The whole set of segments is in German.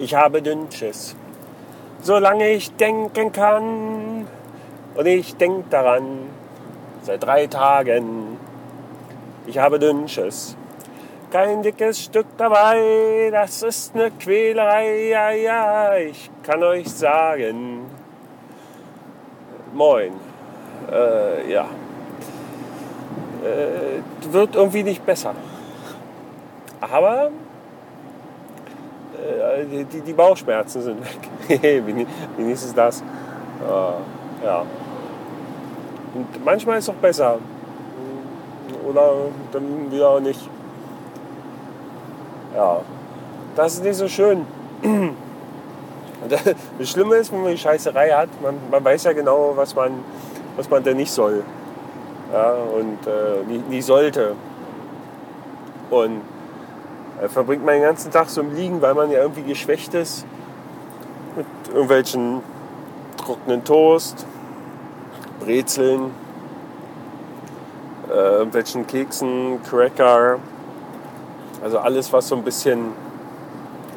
Ich habe Dünnschiss. Solange ich denken kann. Und ich denk daran. Seit drei Tagen. Ich habe Dünnschiss. Kein dickes Stück dabei. Das ist eine Quälerei. Ja, ja, ich kann euch sagen. Moin. Äh, ja. Äh, wird irgendwie nicht besser. Aber die, die, Bauchschmerzen sind weg. Wenigstens das. Äh, ja. Und manchmal ist es auch besser. Oder dann wieder nicht. Ja. Das ist nicht so schön. Das Schlimme ist, wenn man die Scheißerei hat, man, man weiß ja genau, was man, was man denn nicht soll. Ja, und äh, nie, nie sollte. Und äh, verbringt man den ganzen Tag so im Liegen, weil man ja irgendwie geschwächt ist. Mit irgendwelchen trockenen Toast, Brezeln, äh, irgendwelchen Keksen, Cracker. Also alles, was so ein bisschen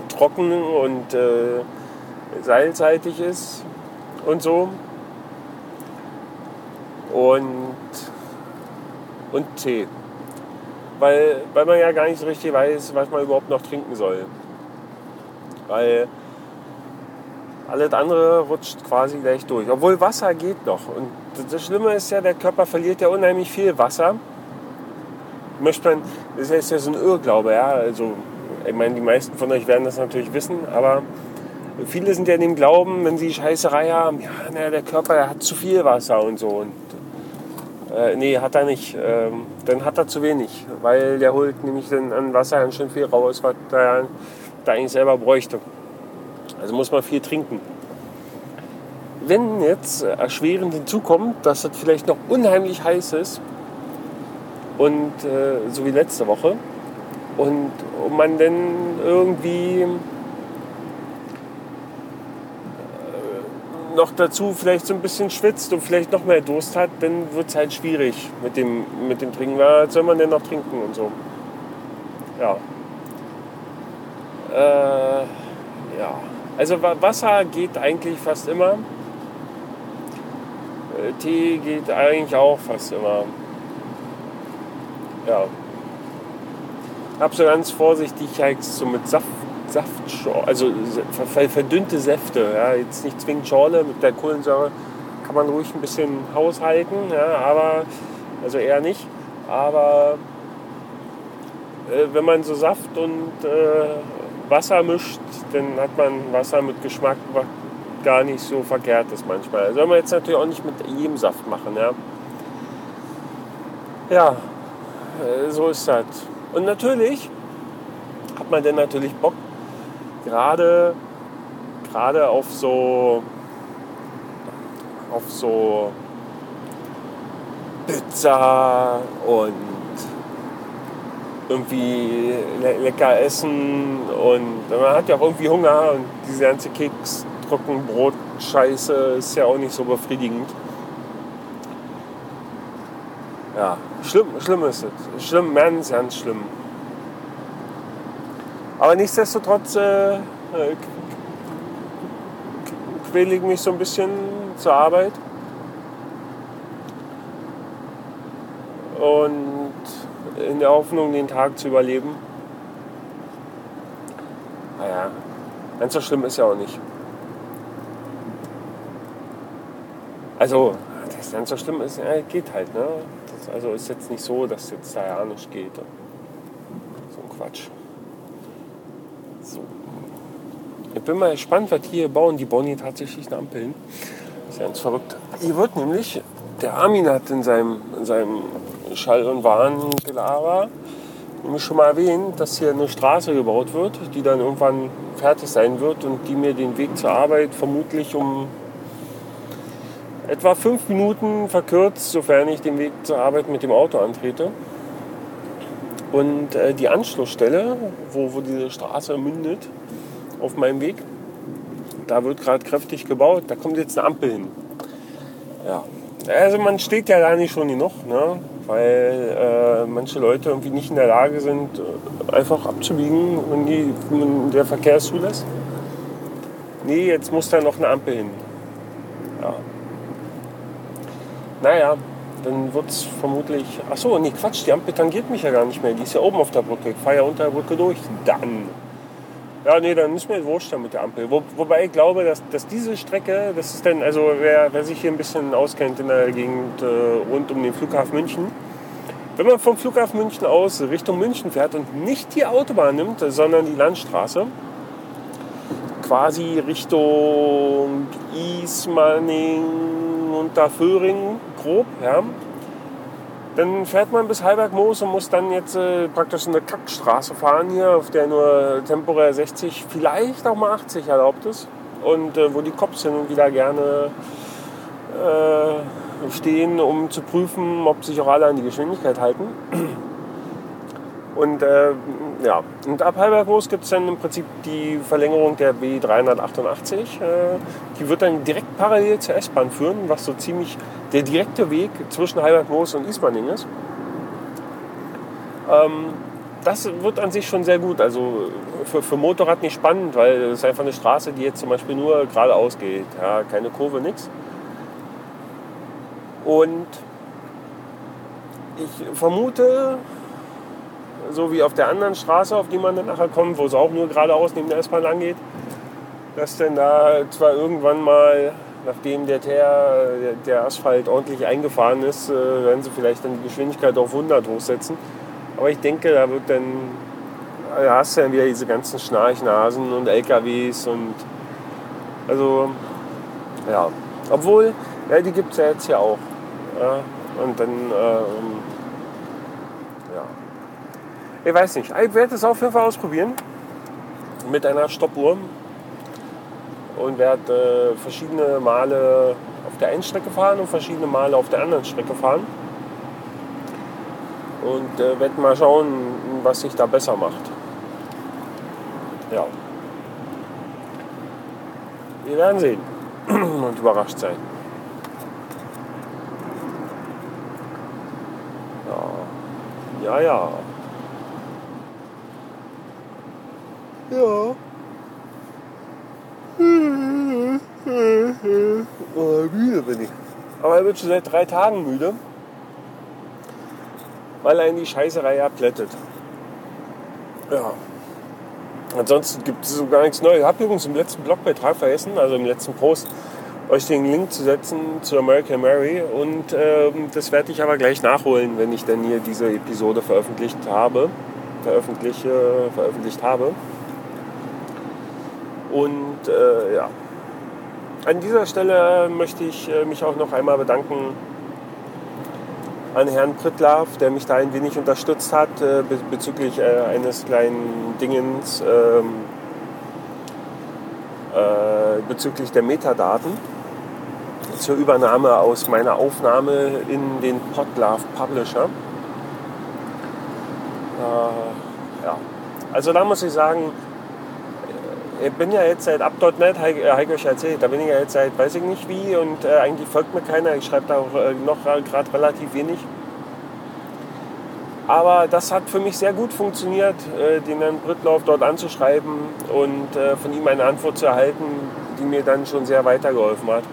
trocken und äh, salzhaltig ist und so. Und, und Tee weil, weil man ja gar nicht so richtig weiß, was man überhaupt noch trinken soll. Weil alles andere rutscht quasi gleich durch. Obwohl Wasser geht noch. Und das Schlimme ist ja, der Körper verliert ja unheimlich viel Wasser. Möchte man, das ist ja so ein Irrglaube, ja. Also, ich meine, die meisten von euch werden das natürlich wissen, aber viele sind ja in dem Glauben, wenn sie Scheißerei haben, ja, na, der Körper der hat zu viel Wasser und so. Und äh, nee, hat er nicht. Ähm, dann hat er zu wenig, weil der holt nämlich dann an Wasser ganz schön viel raus, was er da eigentlich selber bräuchte. Also muss man viel trinken. Wenn jetzt erschwerend hinzukommt, dass es vielleicht noch unheimlich heiß ist und äh, so wie letzte Woche und man dann irgendwie noch dazu vielleicht so ein bisschen schwitzt und vielleicht noch mehr Durst hat, dann wird es halt schwierig mit dem, mit dem Trinken. Was soll man denn noch trinken und so? Ja. Äh, ja. Also Wasser geht eigentlich fast immer. Äh, Tee geht eigentlich auch fast immer. Ja. Hab so ganz vorsichtig halt so mit Saft Saft, also verdünnte Säfte. Ja, jetzt nicht zwingend Schorle mit der Kohlensäure kann man ruhig ein bisschen haushalten, ja, aber also eher nicht. Aber äh, wenn man so Saft und äh, Wasser mischt, dann hat man Wasser mit Geschmack, gar nicht so verkehrt ist manchmal. Soll man jetzt natürlich auch nicht mit jedem Saft machen. Ja, ja äh, so ist das. Und natürlich hat man dann natürlich Bock gerade, gerade auf so, auf so Pizza und irgendwie le lecker essen und man hat ja auch irgendwie Hunger und diese ganze Keks, Trockenbrot, Scheiße ist ja auch nicht so befriedigend. Ja, schlimm, schlimm ist es. Schlimm, ganz, ganz schlimm. Aber nichtsdestotrotz äh, äh quäle ich mich so ein bisschen zur Arbeit. Und in der Hoffnung, den Tag zu überleben. Naja, ganz so schlimm ist ja auch nicht. Also, das ganz so schlimm ist, ja, geht halt. Ne? Das, also ist jetzt nicht so, dass jetzt da ja nicht geht. So ein Quatsch. Ich bin mal gespannt, was hier bauen. Die hier tatsächlich eine Ampeln. Das ist ganz verrückt. Hier wird nämlich, der Armin hat in seinem, in seinem Schall- und Warngelaber nämlich schon mal erwähnt, dass hier eine Straße gebaut wird, die dann irgendwann fertig sein wird und die mir den Weg zur Arbeit vermutlich um etwa fünf Minuten verkürzt, sofern ich den Weg zur Arbeit mit dem Auto antrete. Und äh, die Anschlussstelle, wo, wo diese Straße mündet, auf meinem Weg, da wird gerade kräftig gebaut. Da kommt jetzt eine Ampel hin. Ja. Also man steht ja da nicht schon genug, ne? weil äh, manche Leute irgendwie nicht in der Lage sind, äh, einfach abzubiegen, wenn, die, wenn der Verkehr es zulässt. nee, jetzt muss da noch eine Ampel hin. Ja. Naja, dann wird es vermutlich. Achso, nee, Quatsch, die Ampel tangiert mich ja gar nicht mehr. Die ist ja oben auf der Brücke. Ich fahre ja unter der Brücke durch. Dann. Ja, nee, dann ist mir wurscht mit der Ampel. Wo, wobei ich glaube, dass, dass diese Strecke, das ist dann, also wer, wer sich hier ein bisschen auskennt in der Gegend äh, rund um den Flughafen München, wenn man vom Flughafen München aus Richtung München fährt und nicht die Autobahn nimmt, sondern die Landstraße, quasi Richtung Ismaning, Unterföhring grob, ja, dann fährt man bis Halbergmoos und muss dann jetzt äh, praktisch eine Kackstraße fahren hier, auf der nur temporär 60, vielleicht auch mal 80 erlaubt ist. Und äh, wo die Cops hin und wieder gerne äh, stehen, um zu prüfen, ob sich auch alle an die Geschwindigkeit halten. Und äh, ja, und ab Halbergmoos gibt es dann im Prinzip die Verlängerung der B388. Äh, die wird dann direkt parallel zur S-Bahn führen, was so ziemlich der direkte Weg zwischen Halbergmoos und Ismaning ist. Ähm, das wird an sich schon sehr gut. Also für, für Motorrad nicht spannend, weil es ist einfach eine Straße, die jetzt zum Beispiel nur geradeaus geht. Ja, keine Kurve, nichts. Und ich vermute, so wie auf der anderen Straße, auf die man dann nachher kommt, wo es auch nur geradeaus neben der S-Bahn lang geht, dass dann da zwar irgendwann mal, nachdem der, Teer, der Asphalt ordentlich eingefahren ist, äh, werden sie vielleicht dann die Geschwindigkeit auf 100 hochsetzen. Aber ich denke, da wird dann, da hast du dann wieder diese ganzen Schnarchnasen und LKWs und also, ja. Obwohl, ja, die gibt es ja jetzt ja auch. Ja, und dann, ähm, ja. Ich weiß nicht. Ich werde es auf jeden Fall ausprobieren. Mit einer Stoppuhr. Und werde äh, verschiedene Male auf der einen Strecke fahren und verschiedene Male auf der anderen Strecke fahren. Und äh, werde mal schauen, was sich da besser macht. Ja. Wir werden sehen und überrascht sein. Ja, ja. Ja. Oh, müde bin ich. Aber ich bin schon seit drei Tagen müde, weil er in die Scheißerei abplättet. Ja. Ansonsten gibt es so gar nichts Neues. Ich habe übrigens im letzten Blogbeitrag vergessen, also im letzten Post, euch den Link zu setzen zu American Mary. Und ähm, das werde ich aber gleich nachholen, wenn ich dann hier diese Episode veröffentlicht habe. Veröffentliche, veröffentlicht habe. Und äh, ja, an dieser Stelle möchte ich äh, mich auch noch einmal bedanken an Herrn Prittlaff, der mich da ein wenig unterstützt hat äh, bezüglich äh, eines kleinen Dingens ähm, äh, bezüglich der Metadaten zur Übernahme aus meiner Aufnahme in den Podlove Publisher. Äh, ja. Also da muss ich sagen, ich bin ja jetzt seit Up.net, habe ich euch erzählt, da bin ich ja jetzt seit weiß ich nicht wie und äh, eigentlich folgt mir keiner. Ich schreibe da auch äh, noch gerade relativ wenig. Aber das hat für mich sehr gut funktioniert, äh, den Herrn Brittlauf dort anzuschreiben und äh, von ihm eine Antwort zu erhalten, die mir dann schon sehr weitergeholfen hat.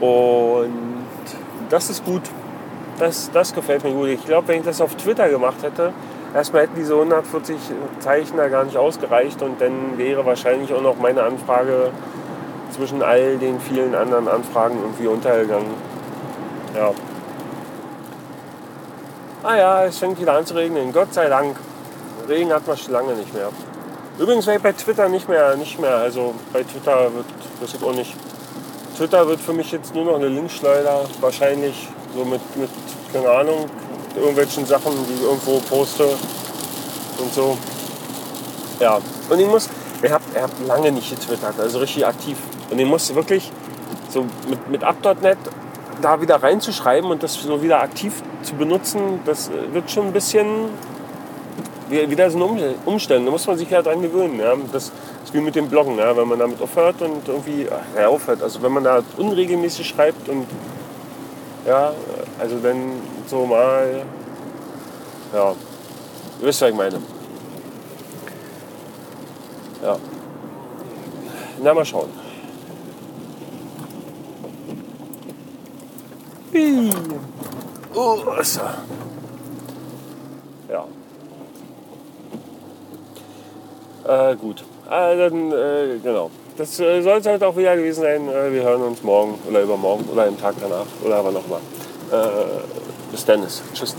Und das ist gut. Das, das gefällt mir gut. Ich glaube, wenn ich das auf Twitter gemacht hätte, erstmal hätten diese 140 Zeichen da gar nicht ausgereicht und dann wäre wahrscheinlich auch noch meine Anfrage zwischen all den vielen anderen Anfragen irgendwie untergegangen. Ja. Ah ja, es fängt wieder an zu regnen. Gott sei Dank. Regen hat man schon lange nicht mehr. Übrigens werde ich bei Twitter nicht mehr, nicht mehr. Also bei Twitter wird das auch nicht Twitter wird für mich jetzt nur noch eine Linkschleuder. Wahrscheinlich so mit, mit keine Ahnung, irgendwelchen Sachen, die ich irgendwo poste und so. Ja, und ich muss, ihr habt, ihr habt lange nicht getwittert, also richtig aktiv. Und ich muss wirklich so mit, mit Up.net da wieder reinzuschreiben und das so wieder aktiv zu benutzen, das wird schon ein bisschen wieder so eine Umstellung. Da muss man sich ja dran gewöhnen. Ja. Das, ist wie mit dem Bloggen, ja, wenn man damit aufhört und irgendwie ach, ja, aufhört. Also wenn man da unregelmäßig schreibt und ja, also dann so mal, ja, ihr wisst, was ich meine. Ja. Na, mal schauen. Oh, so. Ja. Äh, gut. Äh, dann, äh, genau. Das äh, soll es halt auch wieder gewesen sein. Äh, wir hören uns morgen oder übermorgen oder einen Tag danach oder auch immer. Äh, bis dann. Tschüss.